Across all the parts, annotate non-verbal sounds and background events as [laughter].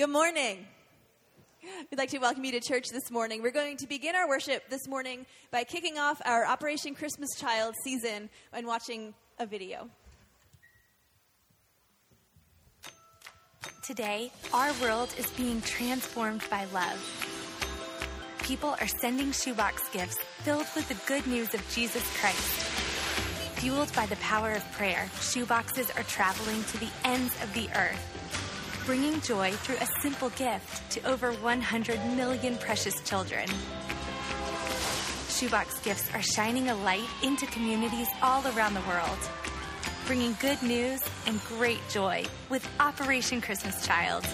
Good morning. We'd like to welcome you to church this morning. We're going to begin our worship this morning by kicking off our Operation Christmas Child season and watching a video. Today, our world is being transformed by love. People are sending shoebox gifts filled with the good news of Jesus Christ. Fueled by the power of prayer, shoeboxes are traveling to the ends of the earth, bringing joy through a simple gift to over 100 million precious children. Shoebox gifts are shining a light into communities all around the world, bringing good news and great joy with Operation Christmas Child. Good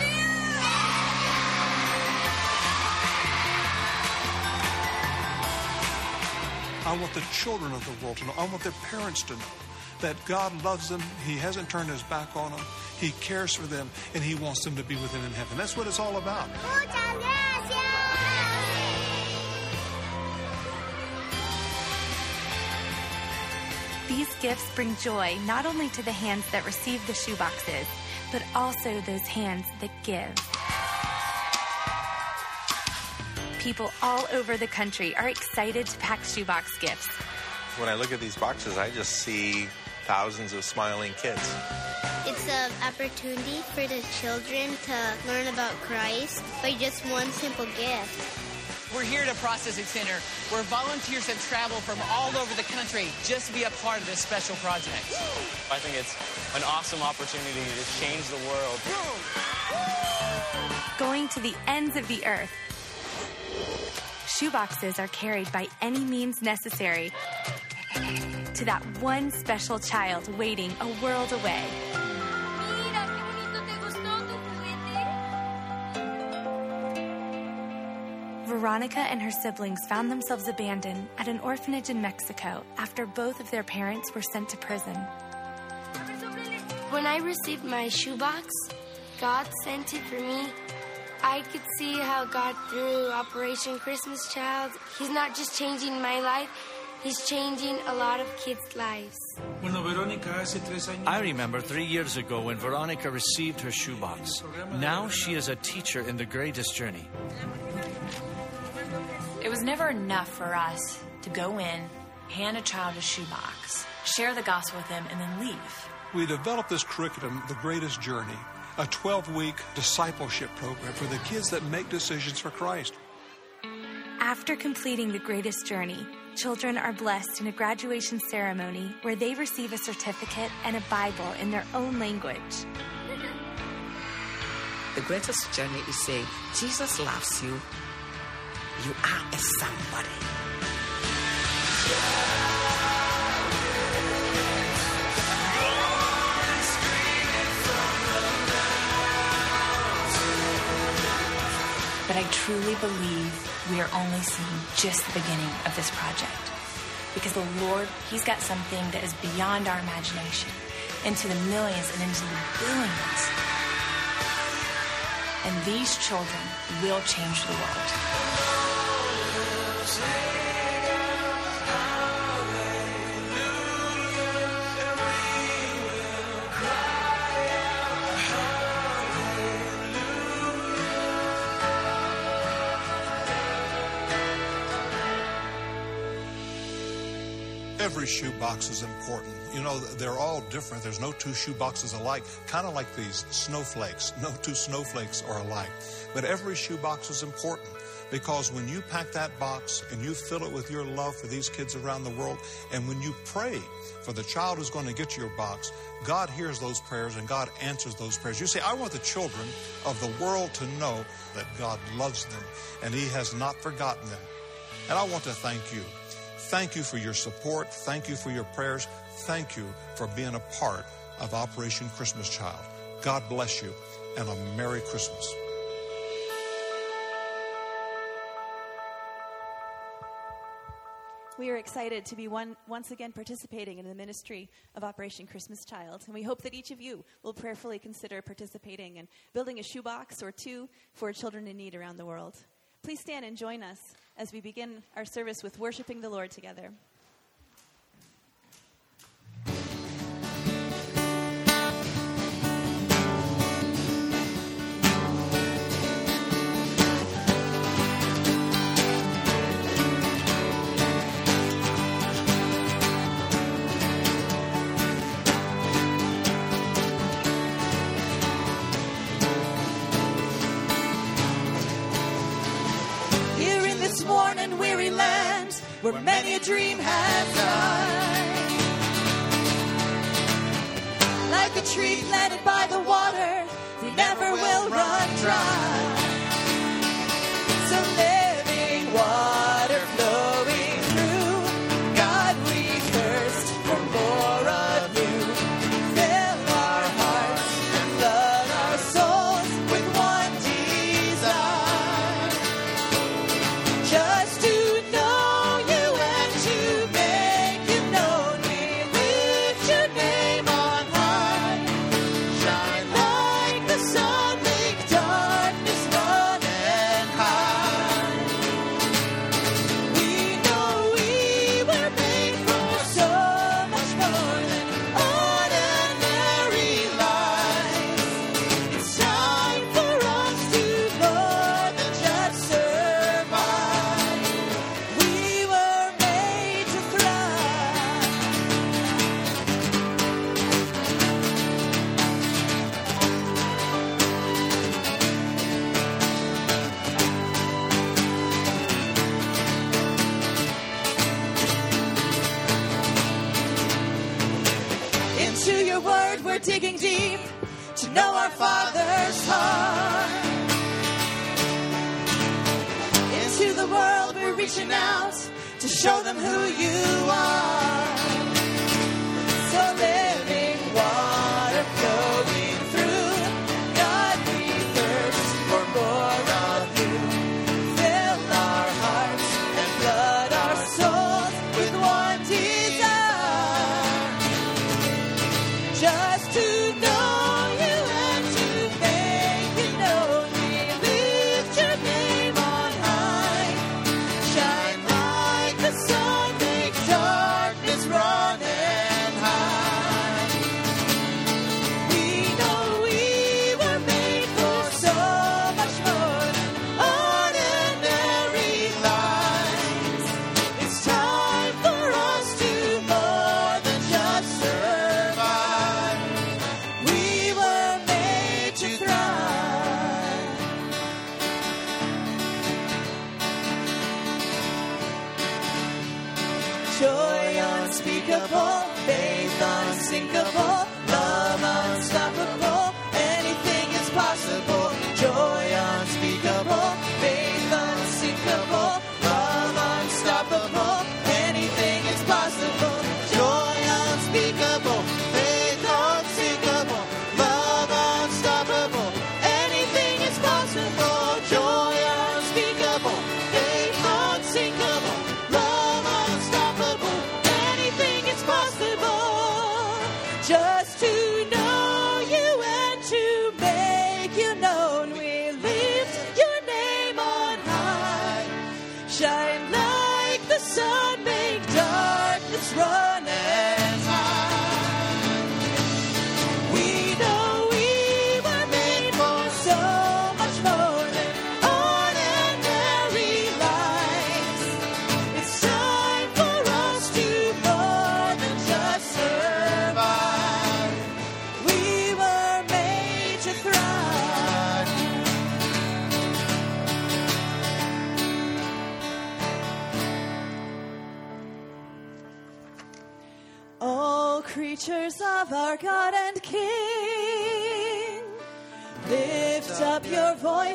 news! I want the children of the world to know. I want their parents to know that God loves them. He hasn't turned his back on them. He cares for them, and he wants them to be with him in heaven. That's what it's all about. These gifts bring joy not only to the hands that receive the shoeboxes, but also those hands that give. People all over the country are excited to pack shoebox gifts. When I look at these boxes, I just see thousands of smiling kids. It's an opportunity for the children to learn about Christ by just one simple gift. We're here at a processing center where volunteers have traveled from all over the country just to be a part of this special project. I think it's an awesome opportunity to change the world. Going to the ends of the earth. Shoeboxes are carried by any means necessary to that one special child waiting a world away. Mira, qué bonito te gustó tu juguete. Veronica and her siblings found themselves abandoned at an orphanage in Mexico after both of their parents were sent to prison. When I received my shoebox, God sent it for me. I could see how God, through Operation Christmas Child, He's not just changing my life, He's changing a lot of kids' lives. Bueno, Verónica, hace tres años. I remember three years ago when Veronica received her shoebox. Now she is a teacher in the greatest journey. It was never enough for us to go in, hand a child a shoebox, share the gospel with them, and then leave. We developed this curriculum, The Greatest Journey, a 12 week discipleship program for the kids that make decisions for Christ. After completing the greatest journey, children are blessed in a graduation ceremony where they receive a certificate and a Bible in their own language. The greatest journey is saying, Jesus loves you. You are a somebody. But I truly believe we are only seeing just the beginning of this project. Because the Lord, He's got something that is beyond our imagination, into the millions and into the billions. And these children will change the world. Shoebox is important. You know, they're all different. There's no two shoeboxes alike, kind of like these snowflakes. [laughs] No two snowflakes are alike. But every shoebox is important because when you pack that box and you fill it with your love for these kids around the world, and when you pray for the child who's going to get your box, God hears those prayers and God answers those prayers. You say, I want the children of the world to know that God loves them and He has not forgotten them. And I want to thank you. Thank you for your support. Thank you for your prayers. Thank you for being a part of Operation Christmas Child. God bless you and a Merry Christmas. We are excited to be one, once again participating in the ministry of Operation Christmas Child. And we hope that each of you will prayerfully consider participating and building a shoebox or two for children in need around the world. Please stand and join us as we begin our service with worshiping the Lord together. where many a dream has died. Like a tree planted by the water of our God and King. Lift up your voice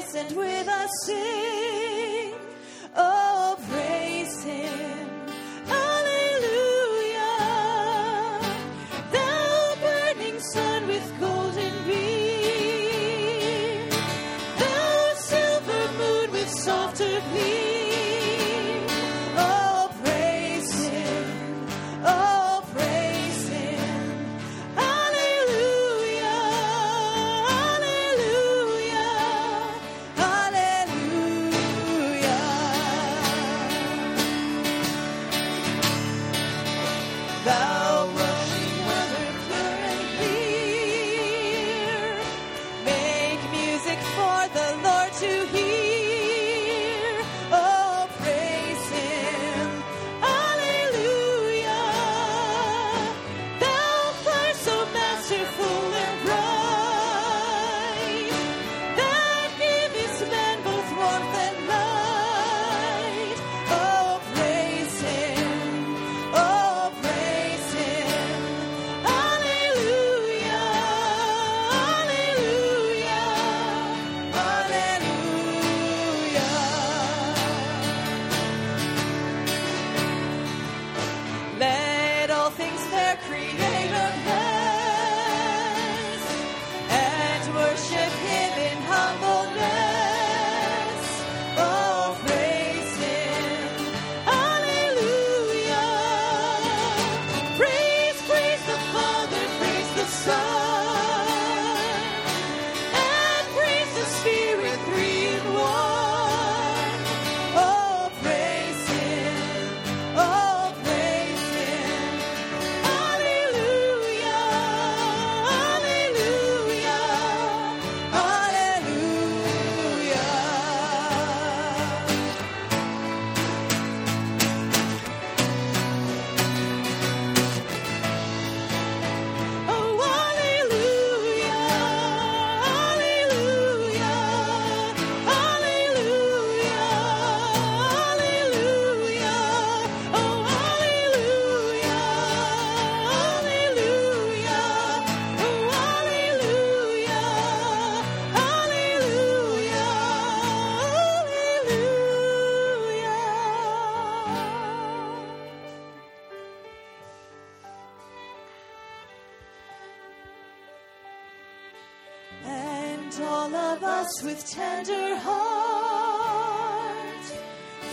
all of us with tender heart.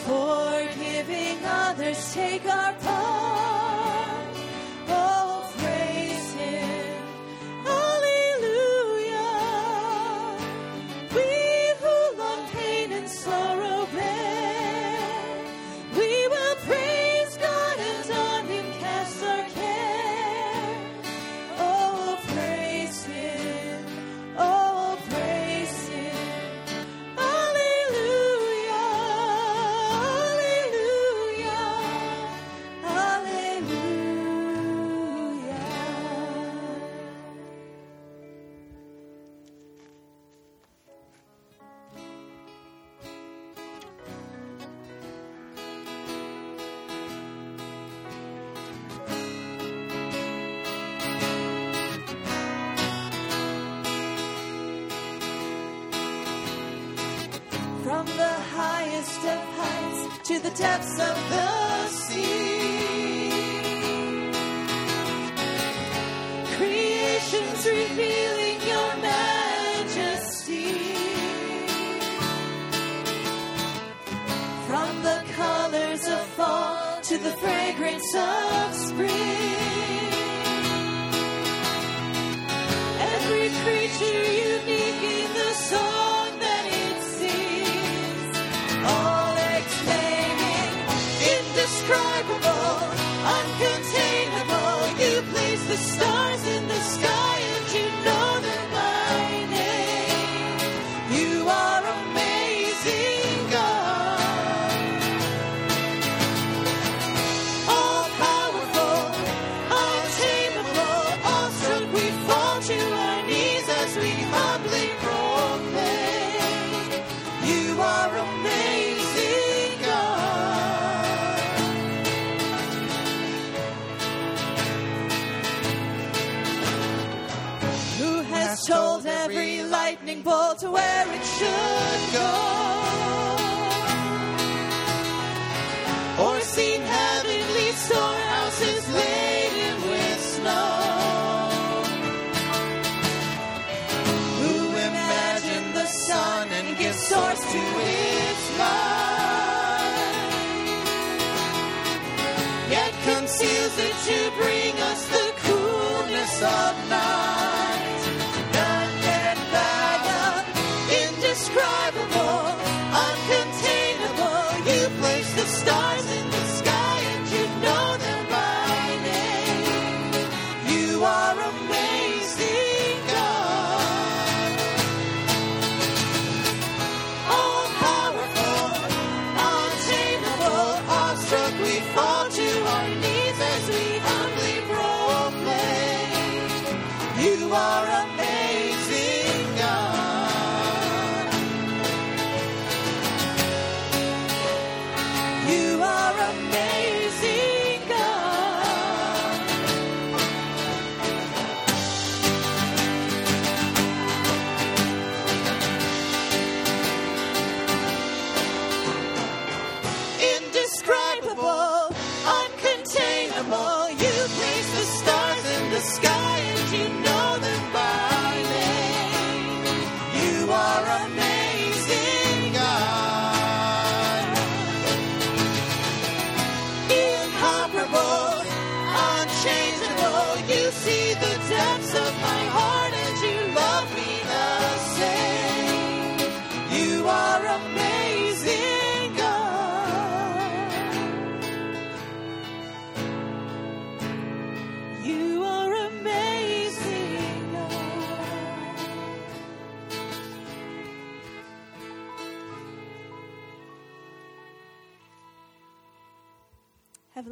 Forgiving others, take our part. The fragrance of spring. Every creature stars in the sky told every lightning bolt to where it should go? or seen heavenly storehouses laden with snow. Who imagined the sun and gives source to its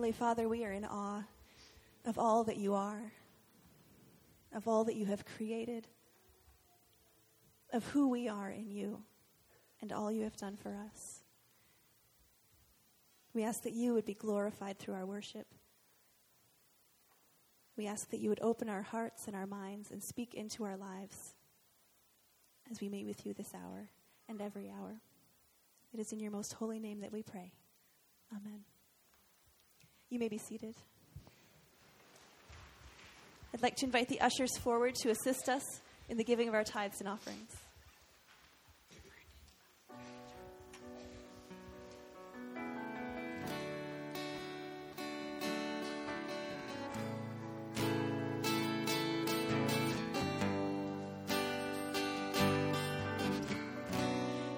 Heavenly Father, we are in awe of all that you are, of all that you have created, of who we are in you, and all you have done for us. We ask that you would be glorified through our worship. We ask that you would open our hearts and our minds and speak into our lives as we meet with you this hour and every hour. It is in your most holy name that we pray. Amen. You may be seated. I'd like to invite the ushers forward to assist us in the giving of our tithes and offerings.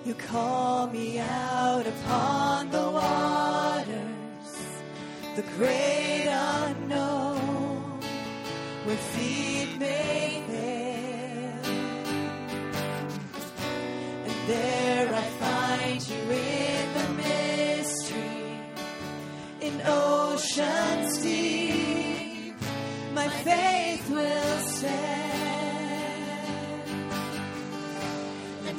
You call me out upon the wall the great unknown, where feet may fail. And there I find you in the mystery, in oceans deep. My faith will stand. And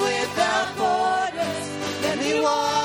without borders. Let me walk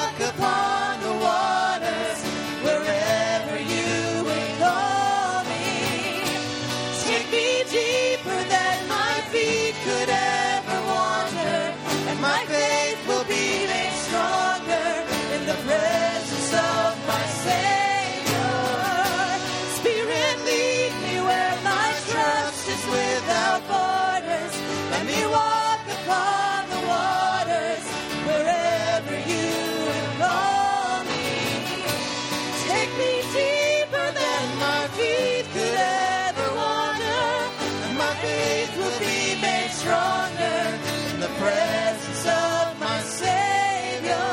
presence of my Savior.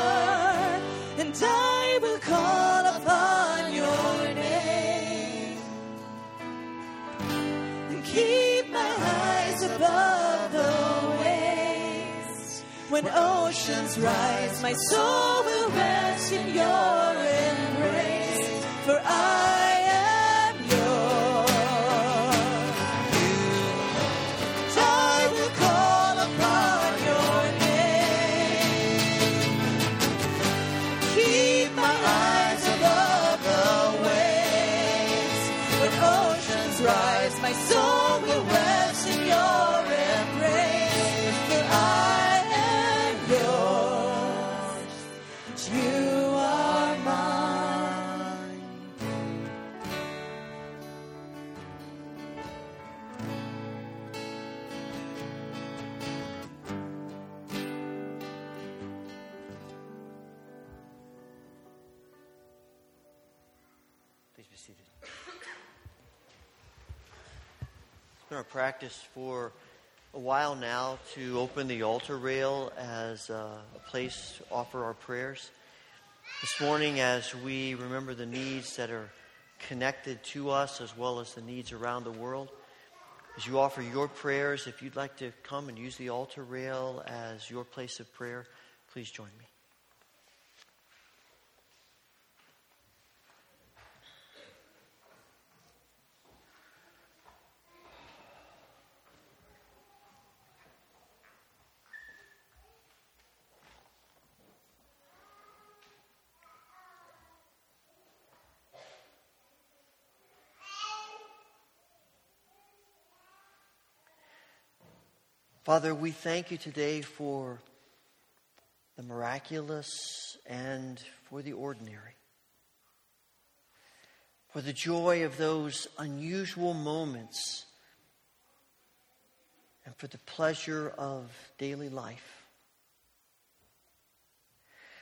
And I will call upon your name keep my eyes above the waves. When oceans rise, my soul will rest in your embrace. For I practice for a while now to open the altar rail as a place to offer our prayers. This morning, as we remember the needs that are connected to us as well as the needs around the world. As you offer your prayers, if you'd like to come and use the altar rail as your place of prayer, please join me. Father, we thank you today for the miraculous and for the ordinary. For the joy of those unusual moments and for the pleasure of daily life.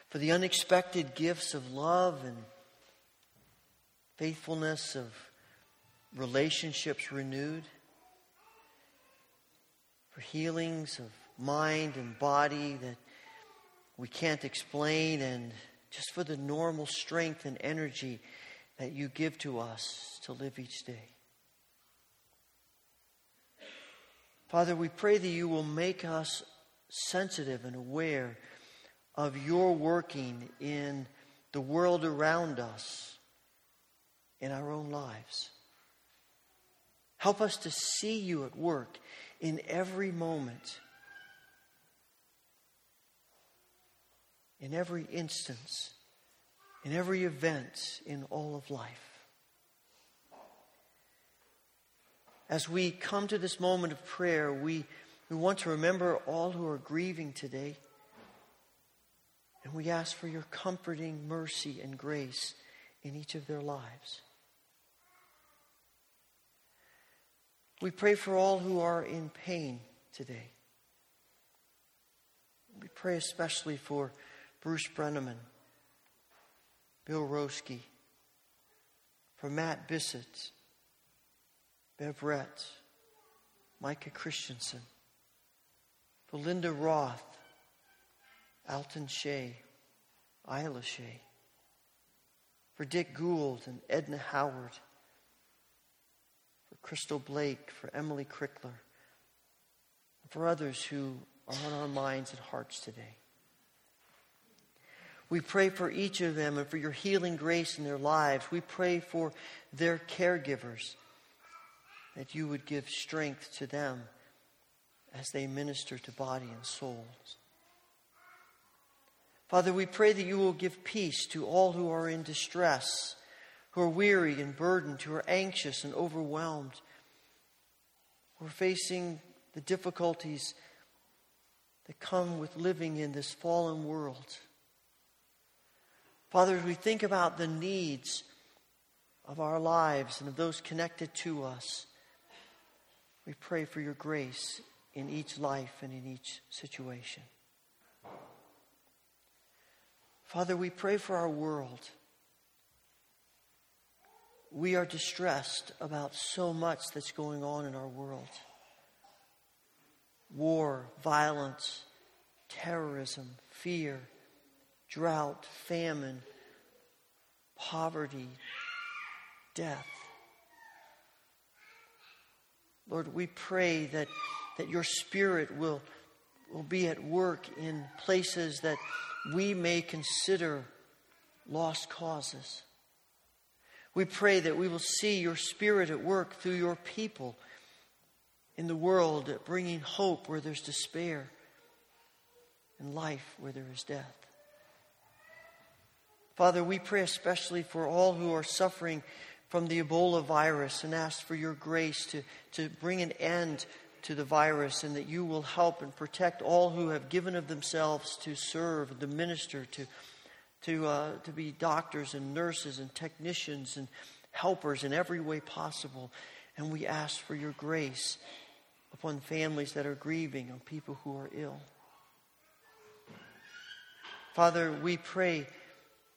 For the unexpected gifts of love and faithfulness, of relationships renewed for healings of mind and body that we can't explain, and just for the normal strength and energy that you give to us to live each day. Father, we pray that you will make us sensitive and aware of your working in the world around us, in our own lives. Help us to see you at work in every moment, in every instance, in every event in all of life. As we come to this moment of prayer, we, we want to remember all who are grieving today. And we ask for your comforting mercy and grace in each of their lives. We pray for all who are in pain today. We pray especially for Bruce Brenneman, Bill Roski, for Matt Bissett, Bev Rett, Micah Christensen, for Linda Roth, Alton Shea, Isla Shea, for Dick Gould and Edna Howard. Crystal Blake, for Emily Crickler, for others who are on our minds and hearts today. We pray for each of them and for your healing grace in their lives. We pray for their caregivers, that you would give strength to them as they minister to body and souls. Father, we pray that you will give peace to all who are in distress who are weary and burdened, who are anxious and overwhelmed, who are facing the difficulties that come with living in this fallen world. Father, as we think about the needs of our lives and of those connected to us, we pray for your grace in each life and in each situation. Father, we pray for our world we are distressed about so much that's going on in our world war, violence, terrorism, fear, drought, famine, poverty, death. Lord, we pray that, that your Spirit will, will be at work in places that we may consider lost causes. We pray that we will see your Spirit at work through your people in the world, bringing hope where there's despair and life where there is death. Father, we pray especially for all who are suffering from the Ebola virus and ask for your grace to, to bring an end to the virus and that you will help and protect all who have given of themselves to serve, to minister, to to, uh, to be doctors and nurses and technicians and helpers in every way possible. And we ask for your grace upon families that are grieving, on people who are ill. Father, we pray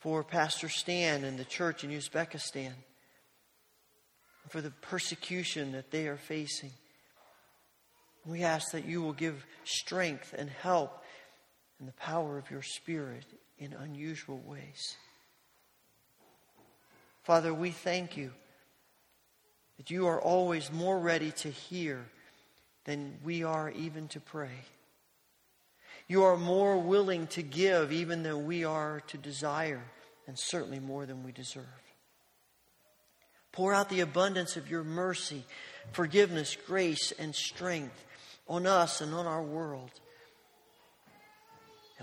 for Pastor Stan and the church in Uzbekistan, for the persecution that they are facing. We ask that you will give strength and help and the power of your Spirit in unusual ways. Father, we thank you that you are always more ready to hear than we are even to pray. You are more willing to give even than we are to desire, and certainly more than we deserve. Pour out the abundance of your mercy, forgiveness, grace, and strength on us and on our world.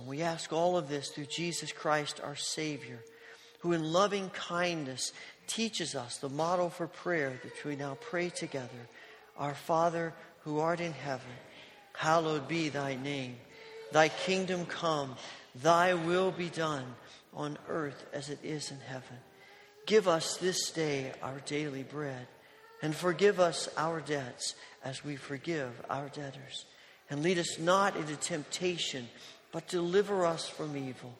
And we ask all of this through Jesus Christ, our Savior, who in loving kindness teaches us the model for prayer that we now pray together. Our Father who art in heaven, hallowed be thy name. Thy kingdom come, thy will be done on earth as it is in heaven. Give us this day our daily bread, and forgive us our debts as we forgive our debtors. And lead us not into temptation, but deliver us from evil.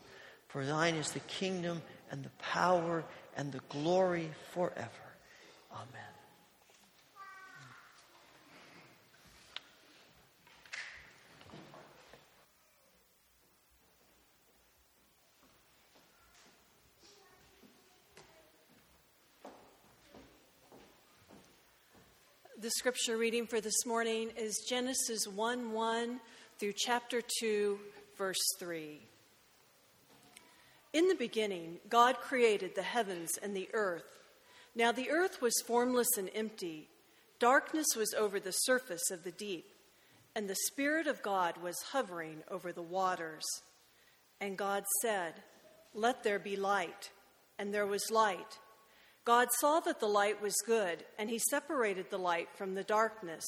For thine is the kingdom and the power and the glory forever. Amen. The scripture reading for this morning is Genesis 1 1 through chapter 2, verse 3. In the beginning, God created the heavens and the earth. Now the earth was formless and empty. Darkness was over the surface of the deep, and the Spirit of God was hovering over the waters. And God said, Let there be light. And there was light. God saw that the light was good, and he separated the light from the darkness.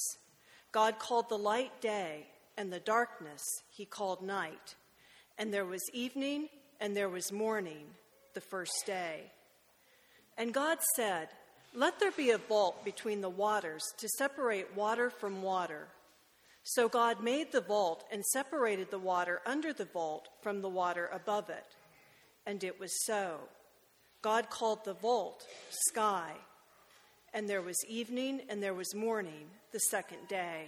God called the light day, and the darkness he called night. And there was evening, and there was morning, the first day. And God said, Let there be a vault between the waters to separate water from water. So God made the vault and separated the water under the vault from the water above it. And it was so. God called the vault sky. And there was evening and there was morning the second day.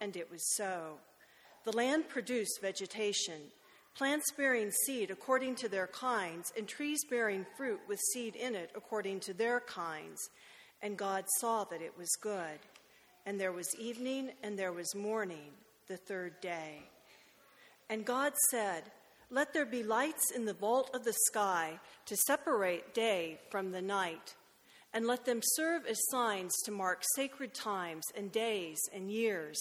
And it was so. The land produced vegetation, plants bearing seed according to their kinds, and trees bearing fruit with seed in it according to their kinds. And God saw that it was good. And there was evening and there was morning, the third day. And God said, let there be lights in the vault of the sky to separate day from the night, and let them serve as signs to mark sacred times and days and years,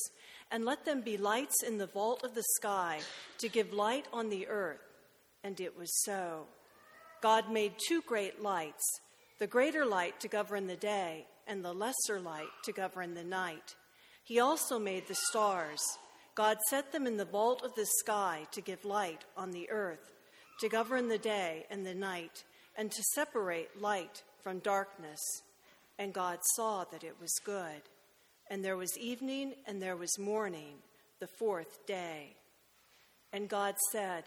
and let them be lights in the vault of the sky to give light on the earth. And it was so. God made two great lights the greater light to govern the day, and the lesser light to govern the night. He also made the stars. God set them in the vault of the sky to give light on the earth, to govern the day and the night, and to separate light from darkness. And God saw that it was good. And there was evening and there was morning, the fourth day. And God said,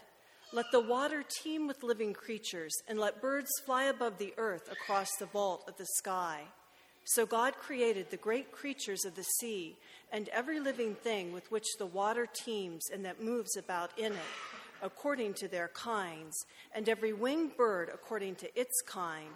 Let the water teem with living creatures, and let birds fly above the earth across the vault of the sky. So God created the great creatures of the sea and every living thing with which the water teems and that moves about in it, according to their kinds, and every winged bird according to its kind.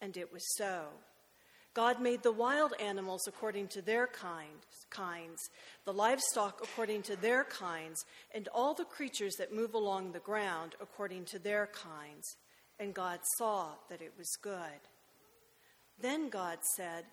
And it was so. God made the wild animals according to their kind, kinds, the livestock according to their kinds, and all the creatures that move along the ground according to their kinds. And God saw that it was good. Then God said,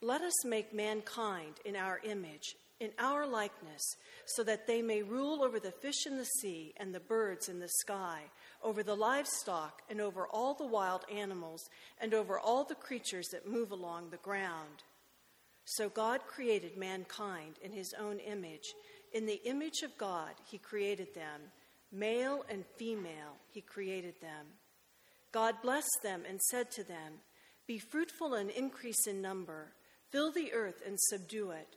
Let us make mankind in our image, in our likeness, so that they may rule over the fish in the sea and the birds in the sky, over the livestock and over all the wild animals, and over all the creatures that move along the ground. So God created mankind in his own image. In the image of God, he created them. Male and female, he created them. God blessed them and said to them, Be fruitful and increase in number, fill the earth and subdue it.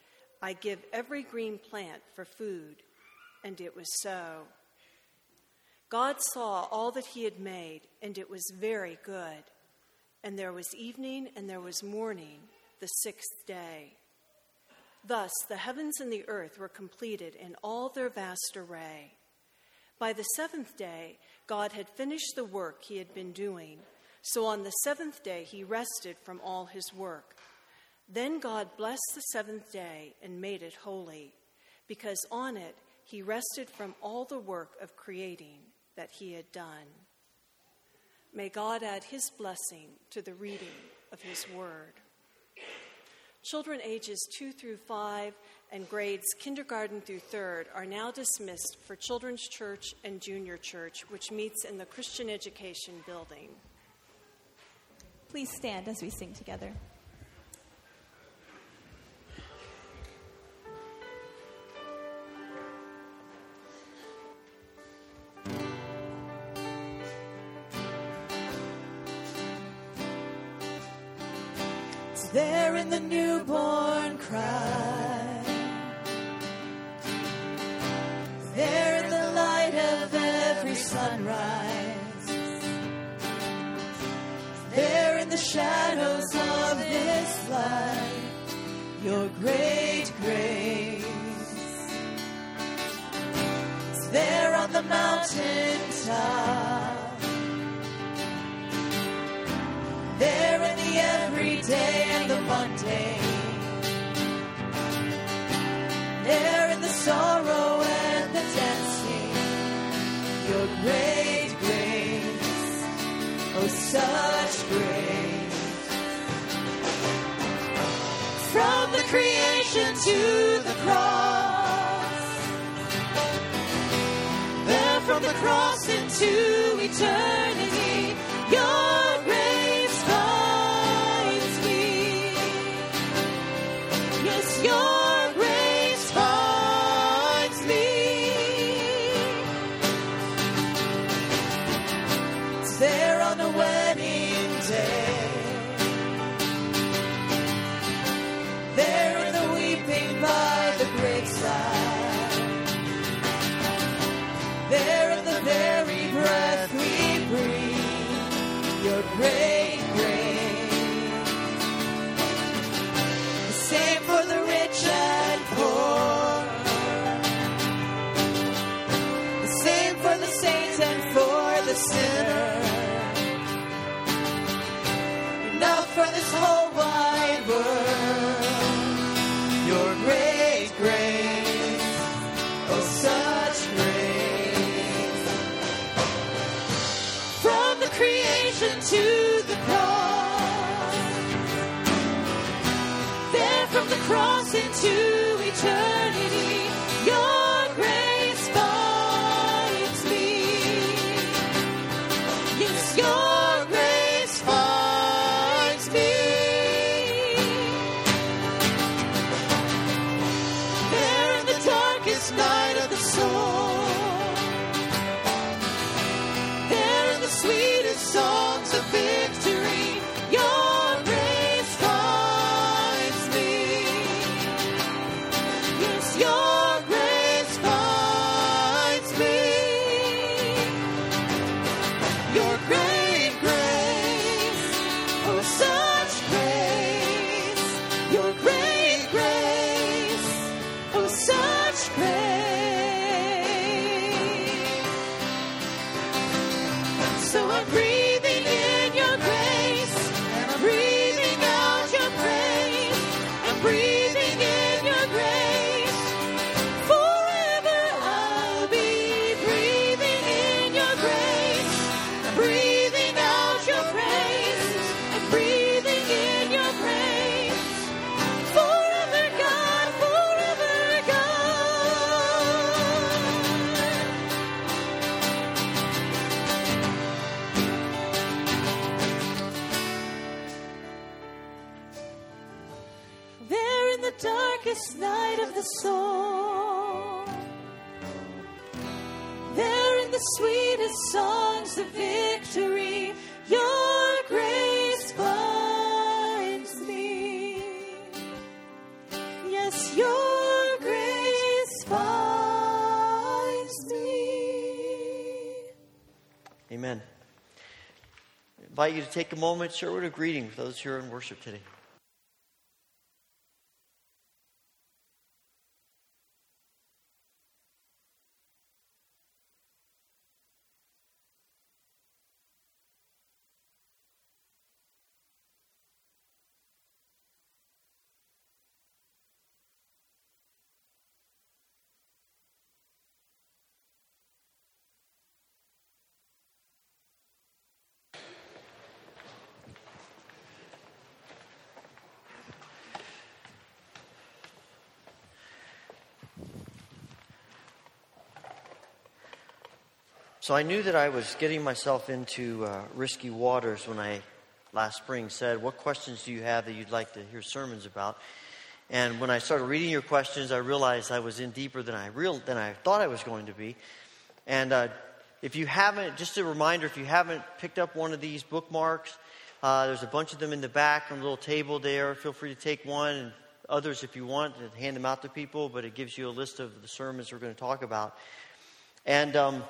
I give every green plant for food. And it was so. God saw all that he had made, and it was very good. And there was evening and there was morning, the sixth day. Thus the heavens and the earth were completed in all their vast array. By the seventh day, God had finished the work he had been doing. So on the seventh day, he rested from all his work. Then God blessed the seventh day and made it holy, because on it he rested from all the work of creating that he had done. May God add his blessing to the reading of his word. Children ages 2 through 5 and grades kindergarten through 3rd are now dismissed for Children's Church and Junior Church, which meets in the Christian Education Building. Please stand as we sing together. Your darkest night of the soul. There in the sweetest songs of victory, your grace finds me. Yes, your grace finds me. Amen. I invite you to take a moment, share a word of greeting with those here in worship today. So I knew that I was getting myself into uh, risky waters when I last spring said, What questions do you have that you'd like to hear sermons about? And when I started reading your questions, I realized I was in deeper than I, real, than I thought I was going to be. And uh, if you haven't, just a reminder, if you haven't picked up one of these bookmarks, uh, there's a bunch of them in the back on the little table there. Feel free to take one and others if you want and hand them out to people, but it gives you a list of the sermons we're going to talk about. And um,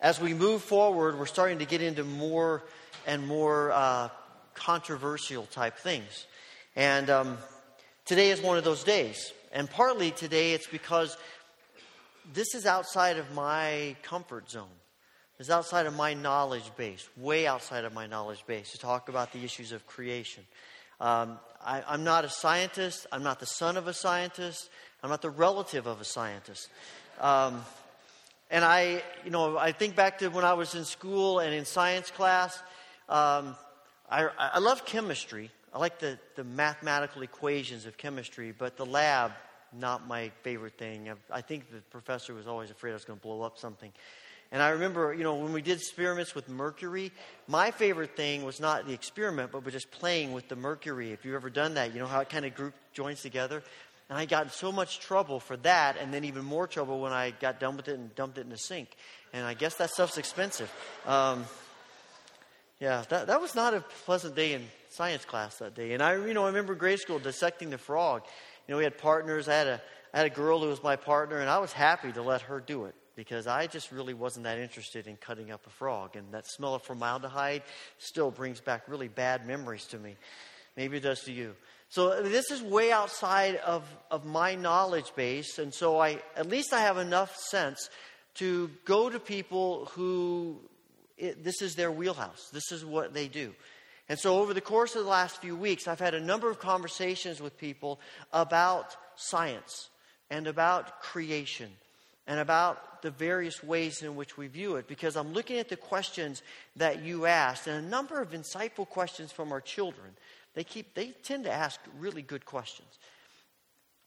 as we move forward, we're starting to get into more and more uh, controversial type things. And um, today is one of those days. And partly today it's because this is outside of my comfort zone. It's outside of my knowledge base, way outside of my knowledge base, to talk about the issues of creation. Um, I, I'm not a scientist. I'm not the son of a scientist. I'm not the relative of a scientist. Um, and I, you know, I think back to when I was in school and in science class. Um, I, I love chemistry. I like the, the mathematical equations of chemistry, but the lab, not my favorite thing. I, I think the professor was always afraid I was going to blow up something. And I remember, you know, when we did experiments with mercury, my favorite thing was not the experiment, but was just playing with the mercury. If you've ever done that, you know how it kind of group joins together. And I got in so much trouble for that, and then even more trouble when I got done with it and dumped it in the sink. And I guess that stuff's expensive. Um, yeah, that, that was not a pleasant day in science class that day. And I, you know, I remember grade school dissecting the frog. You know, we had partners. I had a, I had a girl who was my partner, and I was happy to let her do it because I just really wasn't that interested in cutting up a frog. And that smell of formaldehyde still brings back really bad memories to me. Maybe it does to you. So this is way outside of, of my knowledge base, and so I at least I have enough sense to go to people who it, this is their wheelhouse. This is what they do. And so, over the course of the last few weeks, I've had a number of conversations with people about science and about creation and about the various ways in which we view it because I'm looking at the questions that you asked and a number of insightful questions from our children. They, keep, they tend to ask really good questions.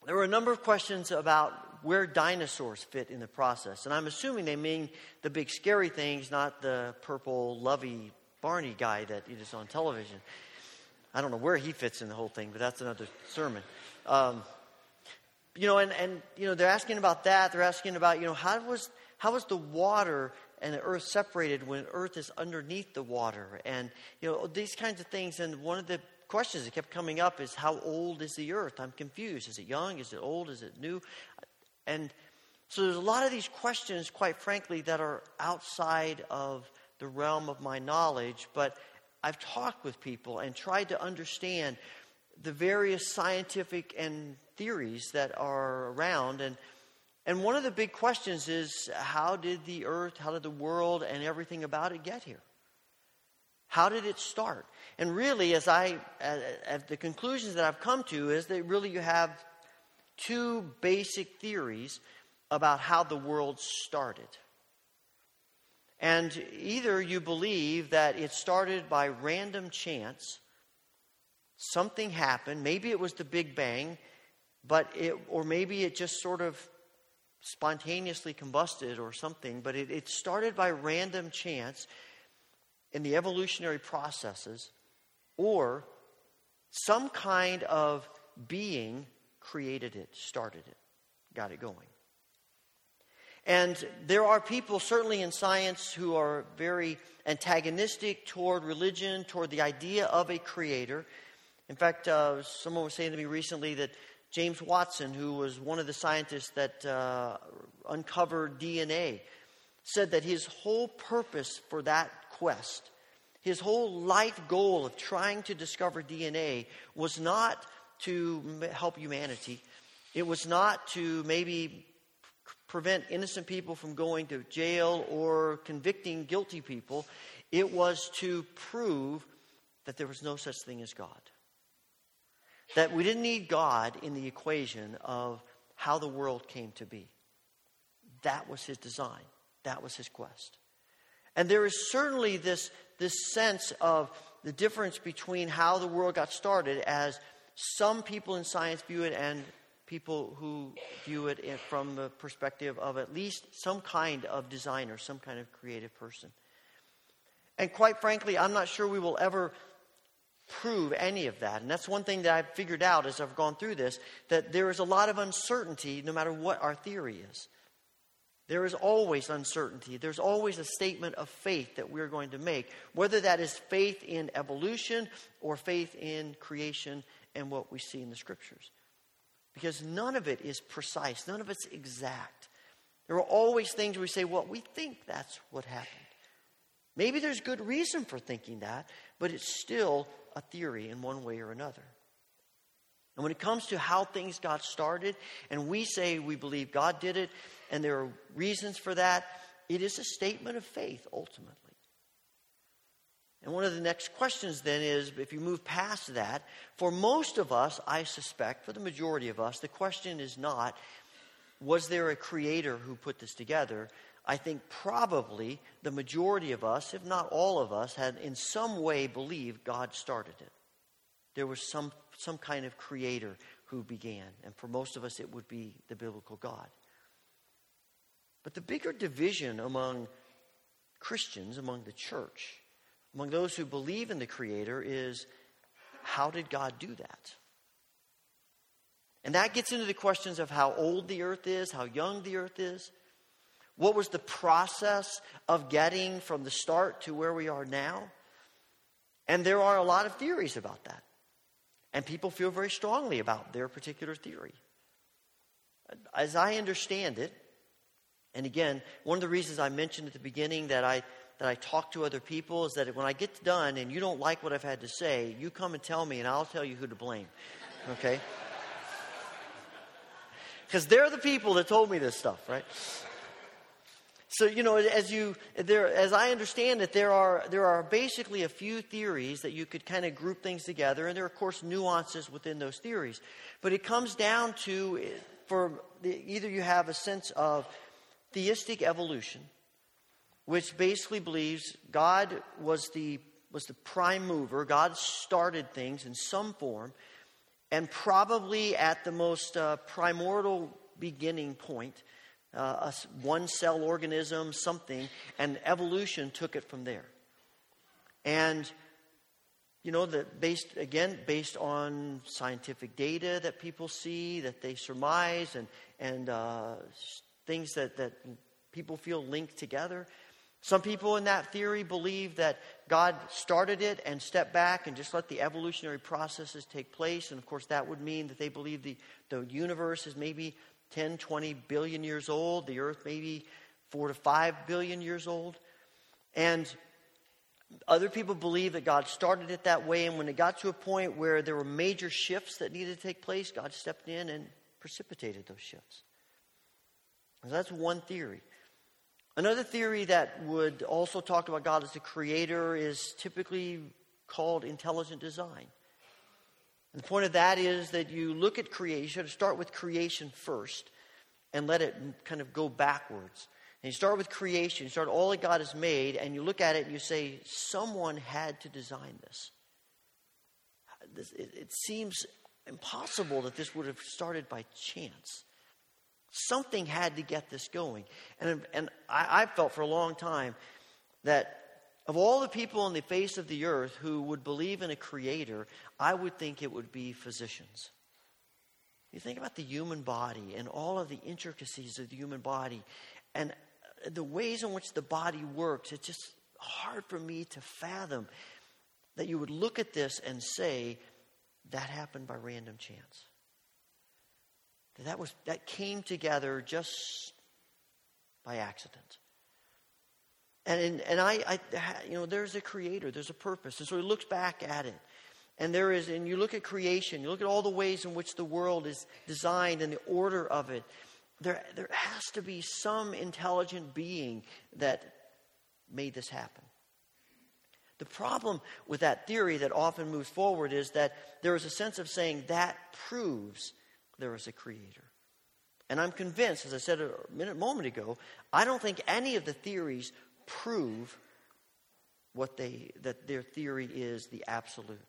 There were a number of questions about where dinosaurs fit in the process. And I'm assuming they mean the big scary things, not the purple, lovey Barney guy that is on television. I don't know where he fits in the whole thing, but that's another sermon. Um, you know, and, and you know, they're asking about that. They're asking about, you know, how was how was the water and the earth separated when earth is underneath the water? And you know, these kinds of things. And one of the questions that kept coming up is how old is the earth? I'm confused. Is it young? Is it old? Is it new? And so there's a lot of these questions, quite frankly, that are outside of the realm of my knowledge, but I've talked with people and tried to understand the various scientific and theories that are around and and one of the big questions is how did the earth, how did the world and everything about it get here? How did it start? And really, as I, at the conclusions that I've come to, is that really you have two basic theories about how the world started. And either you believe that it started by random chance, something happened, maybe it was the Big Bang, but it, or maybe it just sort of spontaneously combusted or something, but it, it started by random chance in the evolutionary processes, or some kind of being created it, started it, got it going. And there are people, certainly in science, who are very antagonistic toward religion, toward the idea of a creator. In fact, uh, someone was saying to me recently that James Watson, who was one of the scientists that uh, uncovered DNA, said that his whole purpose for that quest, his whole life goal of trying to discover DNA, was not to help humanity. It was not to maybe prevent innocent people from going to jail or convicting guilty people. It was to prove that there was no such thing as God. That we didn't need God in the equation of how the world came to be. That was his design, that was his quest. And there is certainly this, this sense of the difference between how the world got started as some people in science view it and people who view it from the perspective of at least some kind of designer, some kind of creative person. And quite frankly, I'm not sure we will ever prove any of that. And that's one thing that I've figured out as I've gone through this that there is a lot of uncertainty no matter what our theory is. There is always uncertainty. There's always a statement of faith that we're going to make, whether that is faith in evolution or faith in creation and what we see in the scriptures because none of it is precise, none of it's exact. There are always things we say, well, we think that's what happened. Maybe there's good reason for thinking that, but it's still a theory in one way or another. And when it comes to how things got started, and we say we believe God did it, and there are reasons for that, it is a statement of faith ultimately. And one of the next questions then is if you move past that, for most of us, I suspect, for the majority of us, the question is not, was there a creator who put this together? I think probably the majority of us, if not all of us, had in some way believed God started it. There was some, some kind of creator who began. And for most of us, it would be the biblical God. But the bigger division among Christians, among the church, among those who believe in the Creator is how did God do that? And that gets into the questions of how old the earth is, how young the earth is. What was the process of getting from the start to where we are now? And there are a lot of theories about that. And people feel very strongly about their particular theory. As I understand it, and again, one of the reasons I mentioned at the beginning that I that I talk to other people is that when I get done and you don't like what I've had to say, you come and tell me and I'll tell you who to blame. Okay? [laughs] Because they're the people that told me this stuff, right? So you know, as you there, as I understand it, there are there are basically a few theories that you could kind of group things together, and there are of course nuances within those theories. But it comes down to eh, for the, either you have a sense of theistic evolution, which basically believes God was the, was the prime mover. God started things in some form, and probably at the most uh, primordial beginning point, uh, a one cell organism, something, and evolution took it from there. And you know, that based again based on scientific data that people see, that they surmise, and and uh, things that that people feel linked together. Some people in that theory believe that God started it and stepped back and just let the evolutionary processes take place. And of course, that would mean that they believe the, the universe is maybe 10, 20 billion years old, the earth maybe 4 to 5 billion years old. And other people believe that God started it that way, and when it got to a point where there were major shifts that needed to take place, God stepped in and precipitated those shifts. So that's one theory. Another theory that would also talk about God as the creator is typically called intelligent design. And the point of that is that you look at creation, start with creation first, and let it kind of go backwards. And you start with creation, you start all that God has made, and you look at it and you say, someone had to design this. It, it seems impossible that this would have started by chance. Something had to get this going. And, and I, I felt for a long time that of all the people on the face of the earth who would believe in a creator, I would think it would be physicians. You think about the human body and all of the intricacies of the human body and the ways in which the body works. It's just hard for me to fathom that you would look at this and say that happened by random chance. That, was, that came together just by accident. And, and I, I, you know, there's a creator, there's a purpose. And so he looks back at it. And there is, and you look at creation, you look at all the ways in which the world is designed and the order of it. There, there has to be some intelligent being that made this happen. The problem with that theory that often moves forward is that there is a sense of saying that proves there is a creator. And I'm convinced, as I said a minute moment ago, I don't think any of the theories prove what they that their theory is the absolute.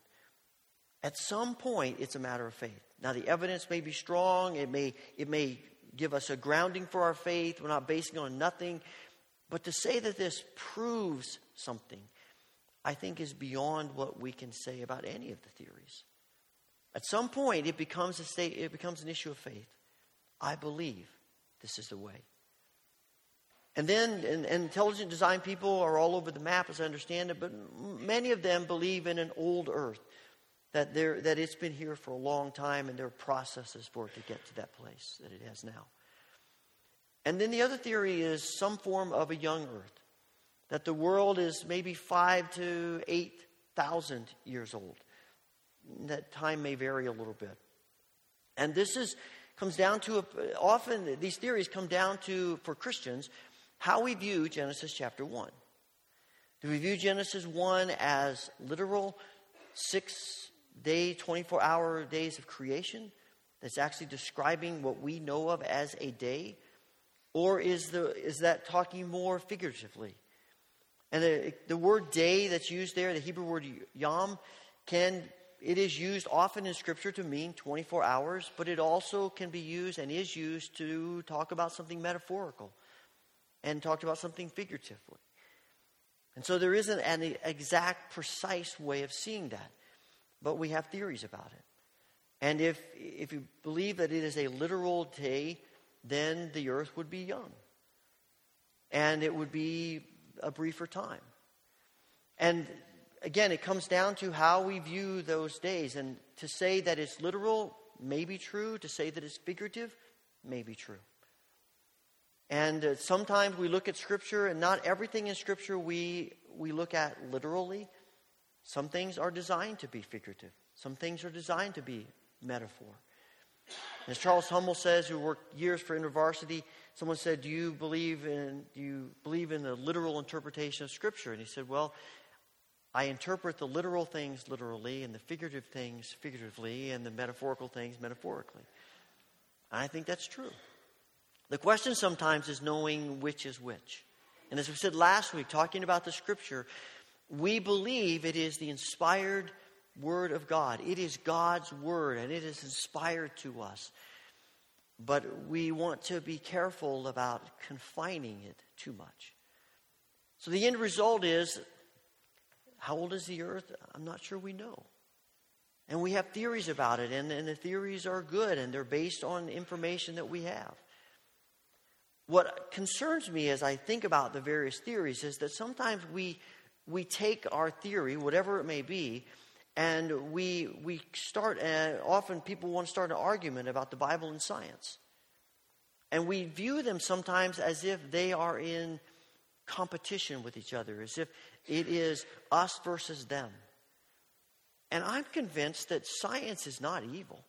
At some point it's a matter of faith. Now the evidence may be strong, it may it may give us a grounding for our faith. We're not basing on nothing. But to say that this proves something, I think is beyond what we can say about any of the theories. At some point it becomes a state it becomes an issue of faith. I believe this is the way. And then, and, and, intelligent design people are all over the map, as I understand it, but many of them believe in an old earth, that, there, that it's been here for a long time and there are processes for it to get to that place that it has now. And then the other theory is some form of a young earth, that the world is maybe five to eight thousand years old. That time may vary a little bit. And this is comes down to a, often these theories come down to for Christians how we view Genesis chapter 1. Do we view Genesis 1 as literal six day, 24 hour days of creation that's actually describing what we know of as a day? Or is, the, is that talking more figuratively? And the, the word day that's used there, the Hebrew word yom, can it is used often in Scripture to mean 24 hours, but it also can be used and is used to talk about something metaphorical and talked about something figuratively. And so there isn't an exact, precise way of seeing that, but we have theories about it. And if, if you believe that it is a literal day, then the earth would be young. And it would be a briefer time. And again, it comes down to how we view those days. And to say that it's literal may be true, to say that it's figurative may be true. And uh, sometimes we look at Scripture, and not everything in Scripture we, we look at literally. Some things are designed to be figurative, some things are designed to be metaphor. As Charles Hummel says, who worked years for InterVarsity, someone said, "Do you believe in do you believe in the literal interpretation of Scripture?" And he said, "Well, I interpret the literal things literally, and the figurative things figuratively, and the metaphorical things metaphorically." I think that's true. The question sometimes is knowing which is which. And as we said last week, talking about the scripture, we believe it is the inspired word of God. It is God's word, and it is inspired to us. But we want to be careful about confining it too much. So the end result is how old is the earth? I'm not sure we know. And we have theories about it, and, and the theories are good, and they're based on information that we have. What concerns me as I think about the various theories is that sometimes we, we take our theory, whatever it may be, and we, we start, and often people want to start an argument about the Bible and science. And we view them sometimes as if they are in competition with each other, as if it is us versus them. And I'm convinced that science is not evil.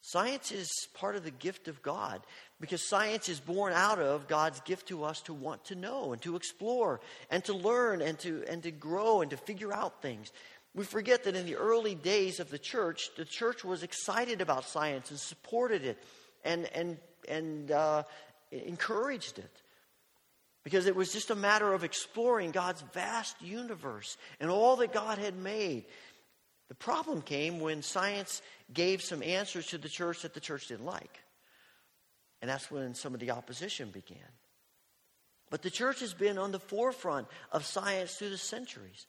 Science is part of the gift of God because science is born out of God's gift to us to want to know and to explore and to learn and to, and to grow and to figure out things. We forget that in the early days of the church, the church was excited about science and supported it and, and, and uh, encouraged it because it was just a matter of exploring God's vast universe and all that God had made. The problem came when science gave some answers to the church that the church didn't like. And that's when some of the opposition began. But the church has been on the forefront of science through the centuries.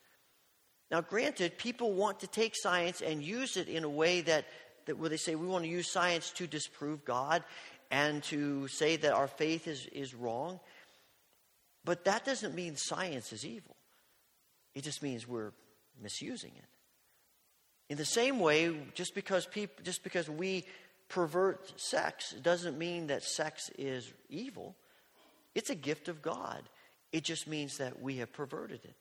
Now, granted, people want to take science and use it in a way that that where they say we want to use science to disprove God and to say that our faith is, is wrong. But that doesn't mean science is evil. It just means we're misusing it. In the same way, just because people just because we pervert sex doesn't mean that sex is evil. It's a gift of God. It just means that we have perverted it.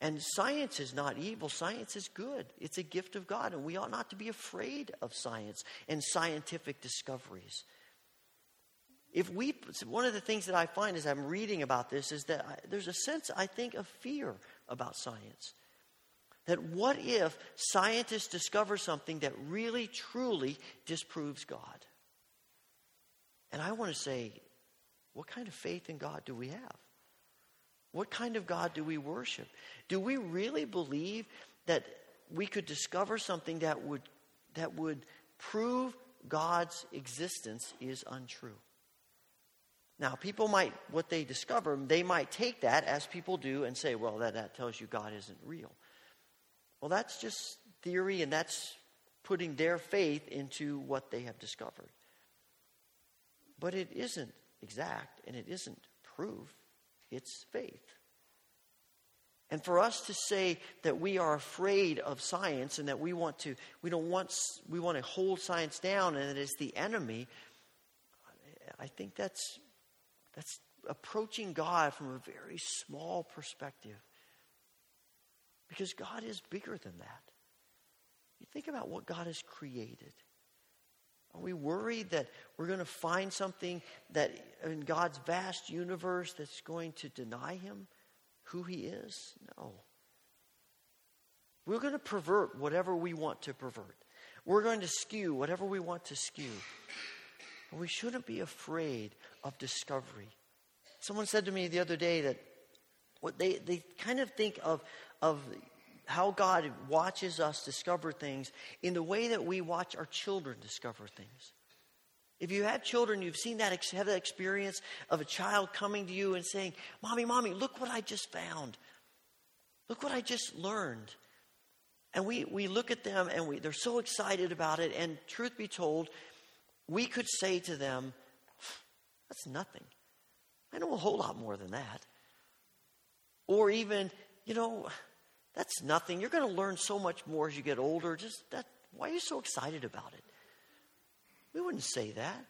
And science is not evil, science is good. It's a gift of God, and we ought not to be afraid of science and scientific discoveries. If we, one of the things that I find as I'm reading about this is that I, there's a sense, I think, of fear about science. That what if scientists discover something that really, truly disproves God? And I want to say, what kind of faith in God do we have? What kind of God do we worship? Do we really believe that we could discover something that would, that would prove God's existence is untrue? Now, people might, what they discover, they might take that as people do and say, well, that, that tells you God isn't real. Well, that's just theory and that's putting their faith into what they have discovered. But it isn't exact and it isn't proof, it's faith. And for us to say that we are afraid of science and that we want to, we don't want, we want to hold science down and that it is the enemy, I think that's that's approaching God from a very small perspective. Because God is bigger than that. You think about what God has created. Are we worried that we're going to find something that in God's vast universe that's going to deny him who he is? No. We're going to pervert whatever we want to pervert. We're going to skew whatever we want to skew. We shouldn't be afraid of discovery. Someone said to me the other day that what they, they kind of think of, of how God watches us discover things in the way that we watch our children discover things. If you have children, you've seen that, have that experience of a child coming to you and saying, Mommy, Mommy, look what I just found. Look what I just learned. And we, we look at them and we, they're so excited about it. And truth be told, we could say to them, that's nothing. I know a whole lot more than that. Or even, you know, that's nothing. You're going to learn so much more as you get older. Just that, why are you so excited about it? We wouldn't say that.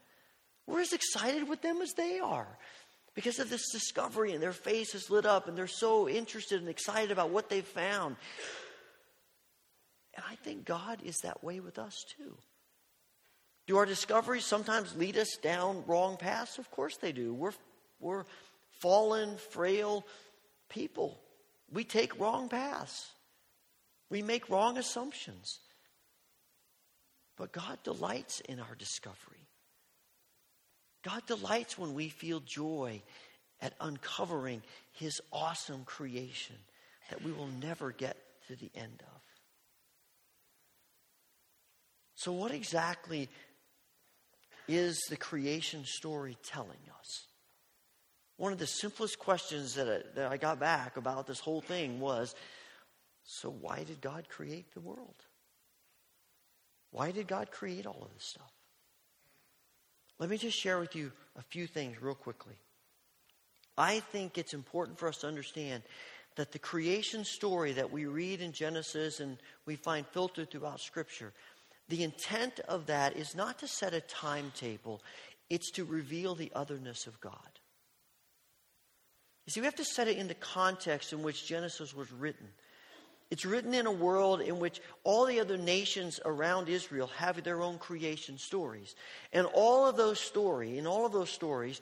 We're as excited with them as they are because of this discovery, and their face is lit up, and they're so interested and excited about what they've found. And I think God is that way with us too. Do our discoveries sometimes lead us down wrong paths? Of course they do. We're, we're fallen, frail people. We take wrong paths, we make wrong assumptions. But God delights in our discovery. God delights when we feel joy at uncovering His awesome creation that we will never get to the end of. So, what exactly is the creation story telling us? One of the simplest questions that I, that I got back about this whole thing was so, why did God create the world? Why did God create all of this stuff? Let me just share with you a few things real quickly. I think it's important for us to understand that the creation story that we read in Genesis and we find filtered throughout Scripture the intent of that is not to set a timetable, it's to reveal the otherness of God. You see, we have to set it in the context in which Genesis was written. It's written in a world in which all the other nations around Israel have their own creation stories. And all of those stories, in all of those stories,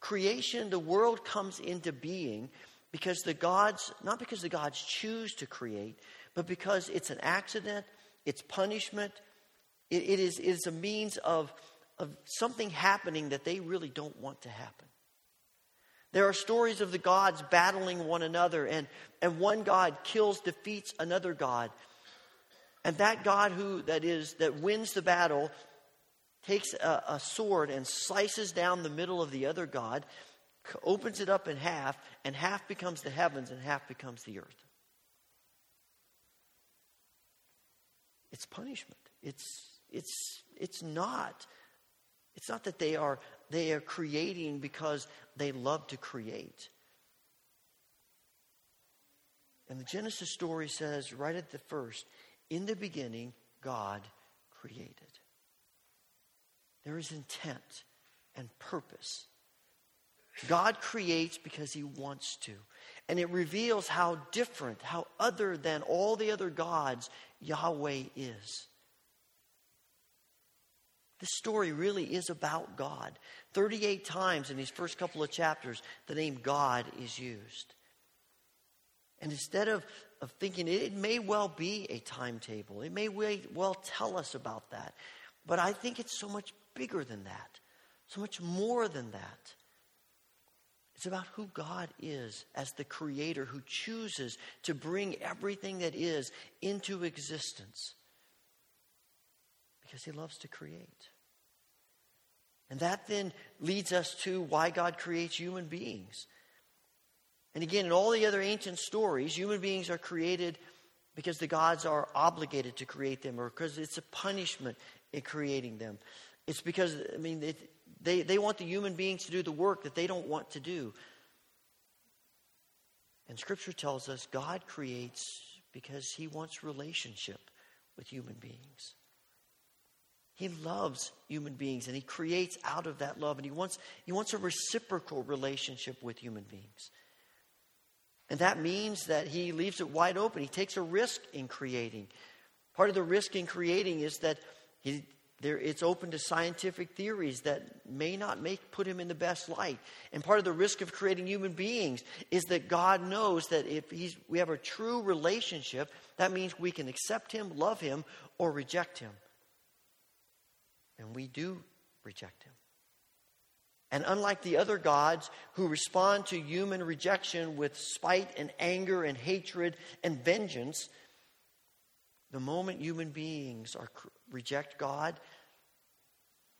creation, the world comes into being because the gods, not because the gods choose to create, but because it's an accident, it's punishment, it, it, is, it is a means of, of something happening that they really don't want to happen. There are stories of the gods battling one another, and, and one god kills, defeats another god. And that god who that is that wins the battle takes a, a sword and slices down the middle of the other god, opens it up in half, and half becomes the heavens and half becomes the earth. It's punishment. It's, it's, it's not. It's not that they are, they are creating because they love to create. And the Genesis story says right at the first, in the beginning, God created. There is intent and purpose. God creates because he wants to. And it reveals how different, how other than all the other gods Yahweh is. This story really is about God. 38 times in these first couple of chapters, the name God is used. And instead of, of thinking it, it may well be a timetable, it may well tell us about that. But I think it's so much bigger than that, so much more than that. It's about who God is as the creator who chooses to bring everything that is into existence because he loves to create. And that then leads us to why God creates human beings. And again, in all the other ancient stories, human beings are created because the gods are obligated to create them or because it's a punishment in creating them. It's because, I mean, it, they, they want the human beings to do the work that they don't want to do. And Scripture tells us God creates because He wants relationship with human beings. He loves human beings and He creates out of that love, and He wants, he wants a reciprocal relationship with human beings. And that means that He leaves it wide open. He takes a risk in creating. Part of the risk in creating is that he, there, it's open to scientific theories that may not make put him in the best light. And part of the risk of creating human beings is that God knows that if we have a true relationship, that means we can accept him, love him, or reject him. And we do reject him. And unlike the other gods who respond to human rejection with spite and anger and hatred and vengeance, the moment human beings are reject God,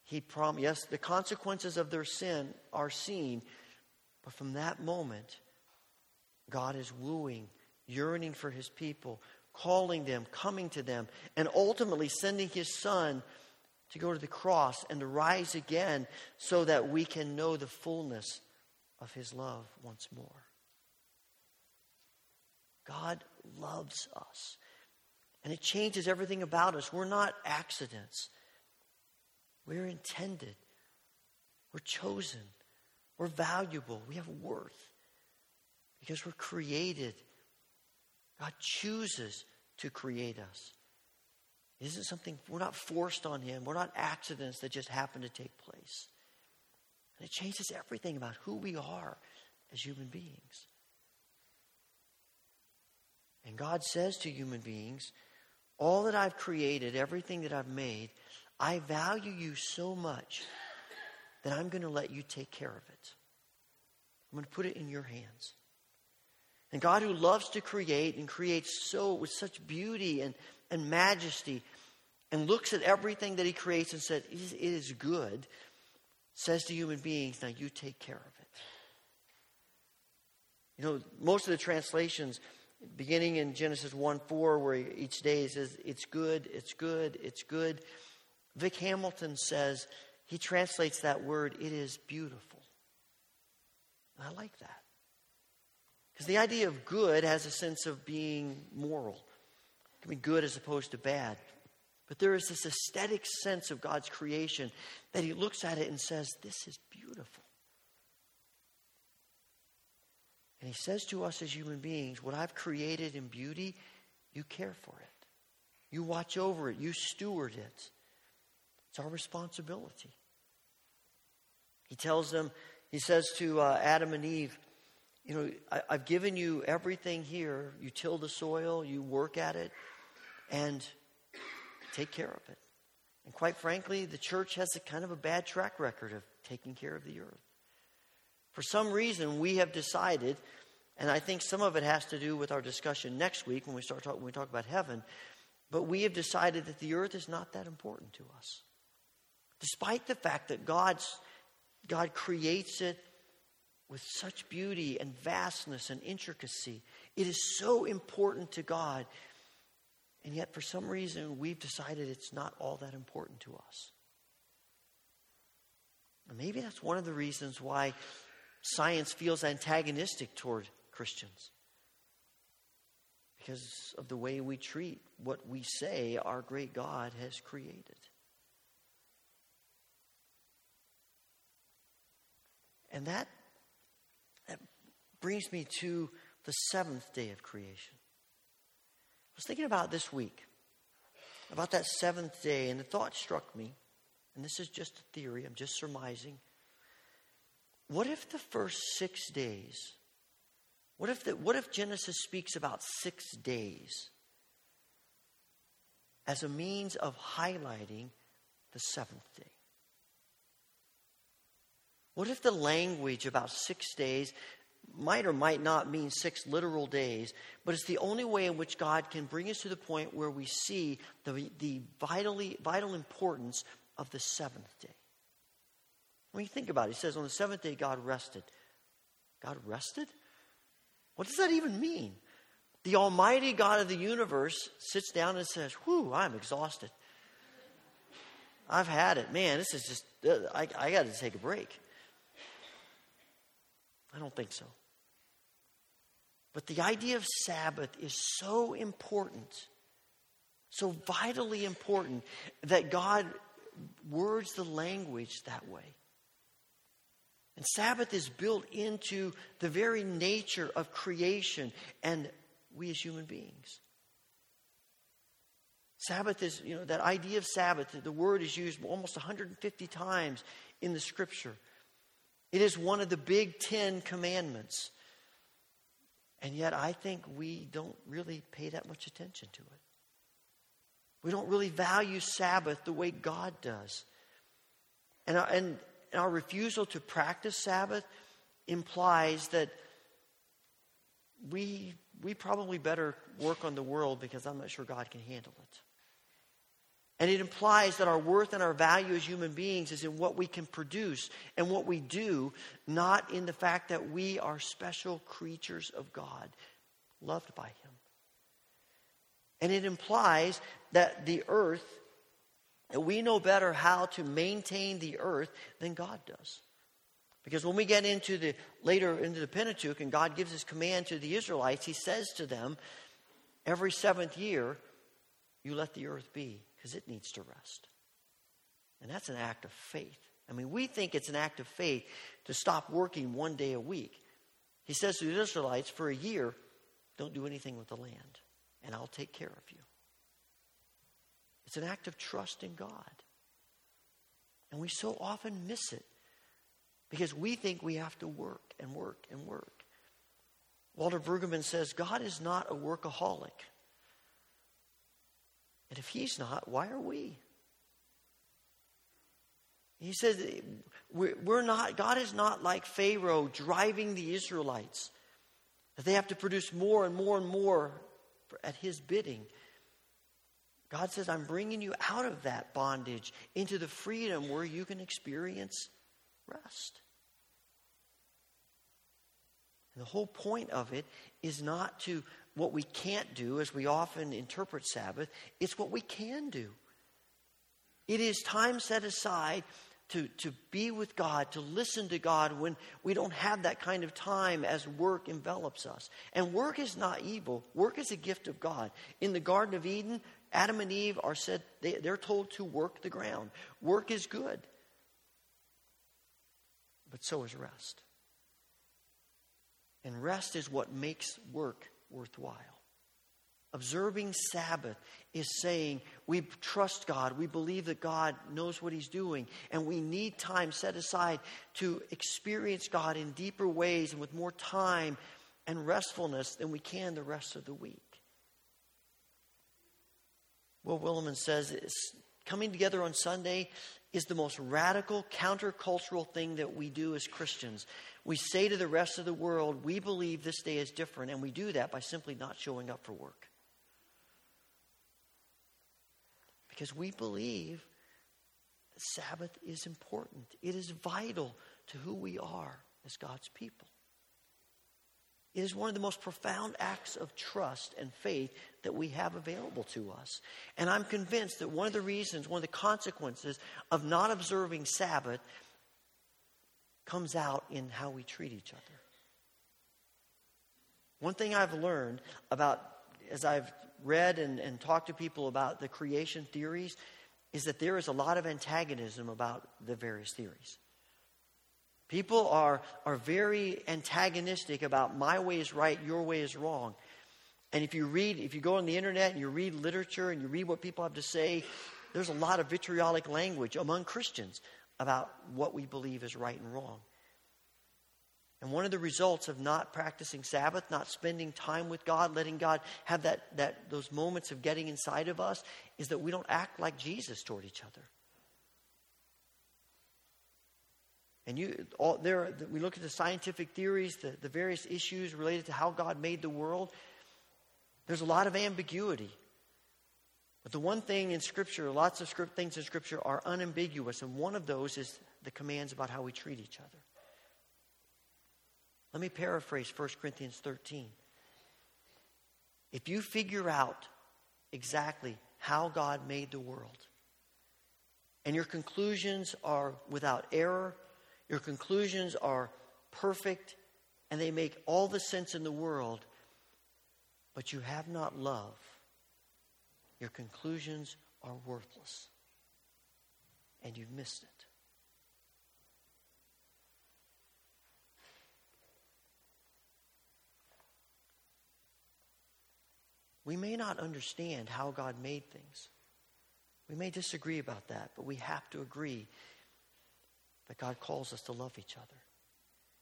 he prom- yes, the consequences of their sin are seen, but from that moment, God is wooing, yearning for his people, calling them, coming to them, and ultimately sending his son to go to the cross and to rise again so that we can know the fullness of his love once more. God loves us. And it changes everything about us. We're not accidents. We're intended. We're chosen. We're valuable. We have worth because we're created. God chooses to create us. It isn't something, we're not forced on Him. We're not accidents that just happen to take place. And it changes everything about who we are as human beings. And God says to human beings, all that I've created, everything that I've made, I value you so much that I'm going to let you take care of it. I'm going to put it in your hands. And God, who loves to create and creates so with such beauty and, and majesty, and looks at everything that He creates and says, It is good, says to human beings, Now you take care of it. You know, most of the translations beginning in Genesis 1 4, where each day says, It's good, it's good, it's good. Vic Hamilton says, he translates that word, It is beautiful. And I like that. Because the idea of good has a sense of being moral. It can be good as opposed to bad. But there is this aesthetic sense of God's creation that he looks at it and says, This is beautiful. And he says to us as human beings, What I've created in beauty, you care for it. You watch over it. You steward it. It's our responsibility. He tells them, he says to uh, Adam and Eve, You know, I, I've given you everything here. You till the soil, you work at it, and take care of it. And quite frankly, the church has a kind of a bad track record of taking care of the earth. For some reason, we have decided, and I think some of it has to do with our discussion next week when we start talk, when we talk about heaven, but we have decided that the earth is not that important to us. Despite the fact that God's, God creates it with such beauty and vastness and intricacy, it is so important to God And yet, for some reason, we've decided it's not all that important to us. Maybe that's one of the reasons why science feels antagonistic toward Christians. Because of the way we treat what we say our great God has created. And that brings me to the seventh day of creation. I was thinking about this week, about that seventh day, and the thought struck me, and this is just a theory, I'm just surmising. What if the first six days, what if, the, what if Genesis speaks about six days as a means of highlighting the seventh day? What if the language about six days might or might not mean six literal days, but it's the only way in which God can bring us to the point where we see the, the vitally, vital importance of the seventh day? When you think about it, he says, on the seventh day, God rested. God rested? What does that even mean? The Almighty God of the universe sits down and says, Whew, I'm exhausted. I've had it. Man, this is just, uh, I, I got to take a break. I don't think so. But the idea of Sabbath is so important, so vitally important, that God words the language that way. And Sabbath is built into the very nature of creation and we as human beings. Sabbath is, you know, that idea of Sabbath, the word is used almost 150 times in the scripture. It is one of the big Ten Commandments. And yet, I think we don't really pay that much attention to it. We don't really value Sabbath the way God does. And uh, our, and our refusal to practice Sabbath implies that we, we probably better work on the world because I'm not sure God can handle it. And it implies that our worth and our value as human beings is in what we can produce and what we do, not in the fact that we are special creatures of God, loved by Him. And it implies that the earth, that we know better how to maintain the earth than God does. Because when we get into the later into the Pentateuch and God gives his command to the Israelites, he says to them, every seventh year, you let the earth be because it needs to rest. And that's an act of faith. I mean, we think it's an act of faith to stop working one day a week. He says to the Israelites, for a year, don't do anything with the land, and I'll take care of you. It's an act of trust in God. And we so often miss it because we think we have to work and work and work. Walter Brueggemann says God is not a workaholic. And if he's not, why are we? He says, we're not, God is not like Pharaoh driving the Israelites, that they have to produce more and more and more at his bidding. God says, I'm bringing you out of that bondage into the freedom where you can experience rest. And the whole point of it is not to what we can't do, as we often interpret Sabbath, it's what we can do. It is time set aside to, to be with God, to listen to God when we don't have that kind of time as work envelops us. And work is not evil, work is a gift of God. In the Garden of Eden, Adam and Eve are said, they, they're told to work the ground. Work is good, but so is rest. And rest is what makes work worthwhile. Observing Sabbath is saying we trust God, we believe that God knows what He's doing, and we need time set aside to experience God in deeper ways and with more time and restfulness than we can the rest of the week. Will Willimon says coming together on Sunday is the most radical countercultural thing that we do as Christians. We say to the rest of the world, we believe this day is different, and we do that by simply not showing up for work. Because we believe Sabbath is important, it is vital to who we are as God's people. It is one of the most profound acts of trust and faith that we have available to us. And I'm convinced that one of the reasons, one of the consequences of not observing Sabbath comes out in how we treat each other. One thing I've learned about, as I've read and, and talked to people about the creation theories, is that there is a lot of antagonism about the various theories. People are, are very antagonistic about my way is right, your way is wrong. And if you read, if you go on the internet and you read literature and you read what people have to say, there's a lot of vitriolic language among Christians about what we believe is right and wrong. And one of the results of not practicing Sabbath, not spending time with God, letting God have that, that, those moments of getting inside of us, is that we don't act like Jesus toward each other. And you, all, there, we look at the scientific theories, the, the various issues related to how God made the world. There's a lot of ambiguity. But the one thing in Scripture, lots of script, things in Scripture are unambiguous, and one of those is the commands about how we treat each other. Let me paraphrase 1 Corinthians 13. If you figure out exactly how God made the world, and your conclusions are without error, your conclusions are perfect, and they make all the sense in the world, but you have not love, your conclusions are worthless, and you've missed it. We may not understand how God made things. We may disagree about that, but we have to agree that God calls us to love each other.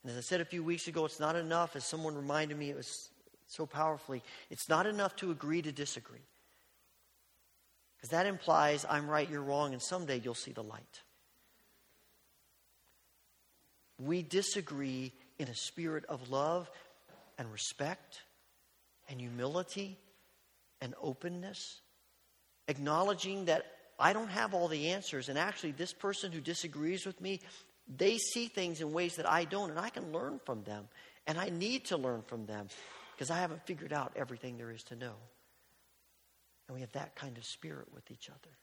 And as I said a few weeks ago, it's not enough, as someone reminded me, it was so powerfully, it's not enough to agree to disagree. Because that implies I'm right, you're wrong, and someday you'll see the light. We disagree in a spirit of love and respect and humility and openness, acknowledging that I don't have all the answers. And actually, this person who disagrees with me, they see things in ways that I don't, and I can learn from them. And I need to learn from them because I haven't figured out everything there is to know. And we have that kind of spirit with each other.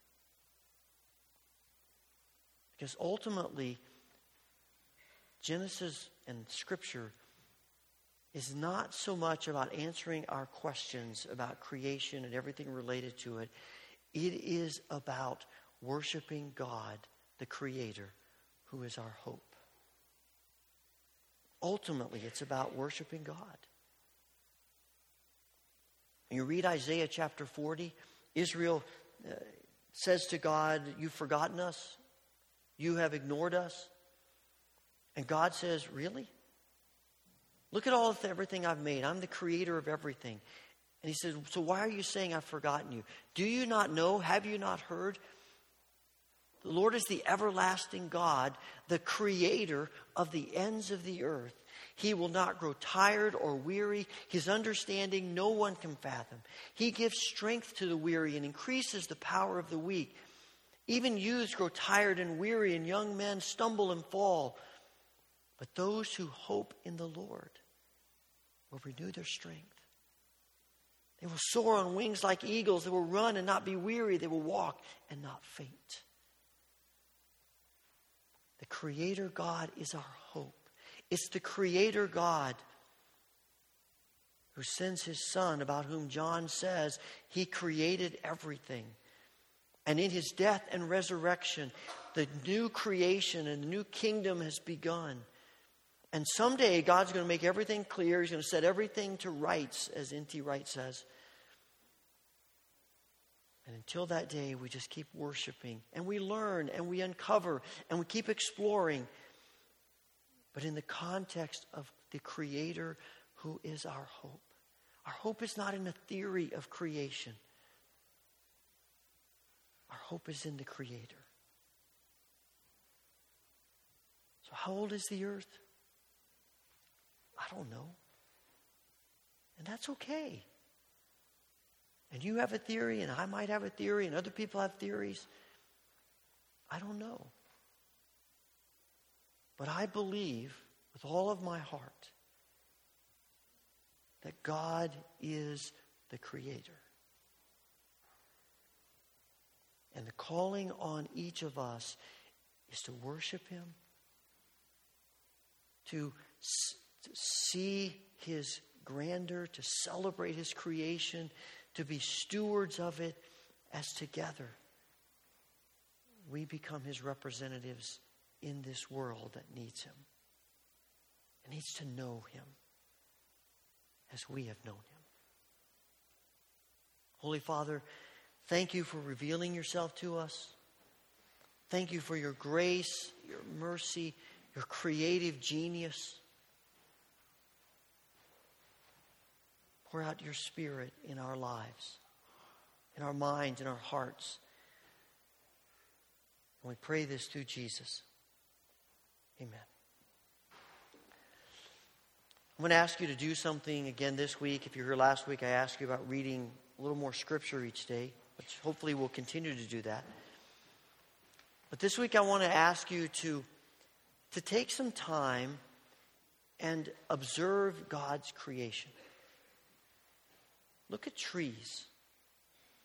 Because ultimately, Genesis and Scripture is not so much about answering our questions about creation and everything related to it. It is about worshiping God, the Creator, who is our hope. Ultimately, it's about worshiping God. You read Isaiah chapter 40, Israel uh, says to God, You've forgotten us, you have ignored us. And God says, Really? Look at all of everything I've made. I'm the creator of everything. And he says, So why are you saying I've forgotten you? Do you not know? Have you not heard? The Lord is the everlasting God, the creator of the ends of the earth. He will not grow tired or weary. His understanding no one can fathom. He gives strength to the weary and increases the power of the weak. Even youths grow tired and weary, and young men stumble and fall. But those who hope in the Lord will renew their strength. They will soar on wings like eagles. They will run and not be weary. They will walk and not faint. The Creator God is our hope. It's the Creator God who sends His Son, about whom John says He created everything. And in His death and resurrection, the new creation and the new kingdom has begun. And someday God's going to make everything clear. He's going to set everything to rights, as N.T. Wright says. And until that day, we just keep worshiping and we learn and we uncover and we keep exploring. But in the context of the Creator who is our hope. Our hope is not in a theory of creation, our hope is in the Creator. So, how old is the earth? I don't know. And that's okay. And you have a theory, and I might have a theory, and other people have theories. I don't know. But I believe with all of my heart that God is the Creator. And the calling on each of us is to worship Him, to, to see His grandeur, to celebrate His creation, to be stewards of it as together we become His representatives in this world that needs Him and needs to know Him as we have known Him. Holy Father, thank you for revealing yourself to us. Thank you for your grace, your mercy, your creative genius. Pour out your spirit in our lives, in our minds, in our hearts. And we pray this through Jesus. Amen. I'm going to ask you to do something again this week. If you were here last week, I asked you about reading a little more scripture each day, which hopefully we'll continue to do that. But this week, I want to ask you to, to take some time and observe God's creation. Look at trees.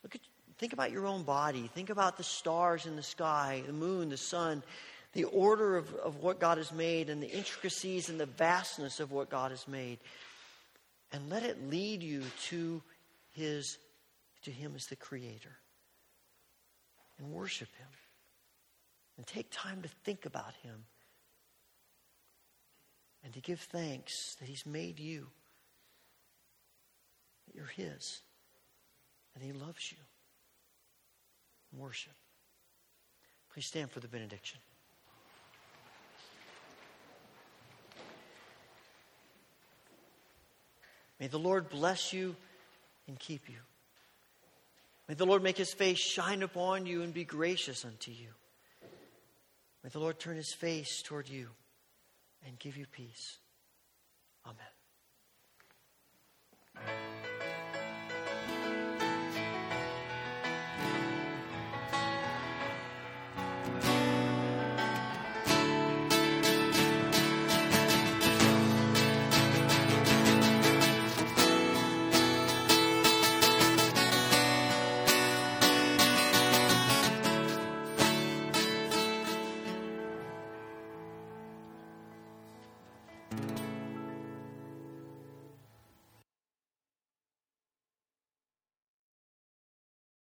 Look at, think about your own body. Think about the stars in the sky, the moon, the sun, the order of, of what God has made, and the intricacies and the vastness of what God has made. And let it lead you to his to him as the creator. And worship him and take time to think about Him and to give thanks that He's made you, that you're His, and He loves you. Worship. Please stand for the benediction. May the Lord bless you and keep you. May the Lord make his face shine upon you and be gracious unto you. May the Lord turn his face toward you and give you peace. Amen.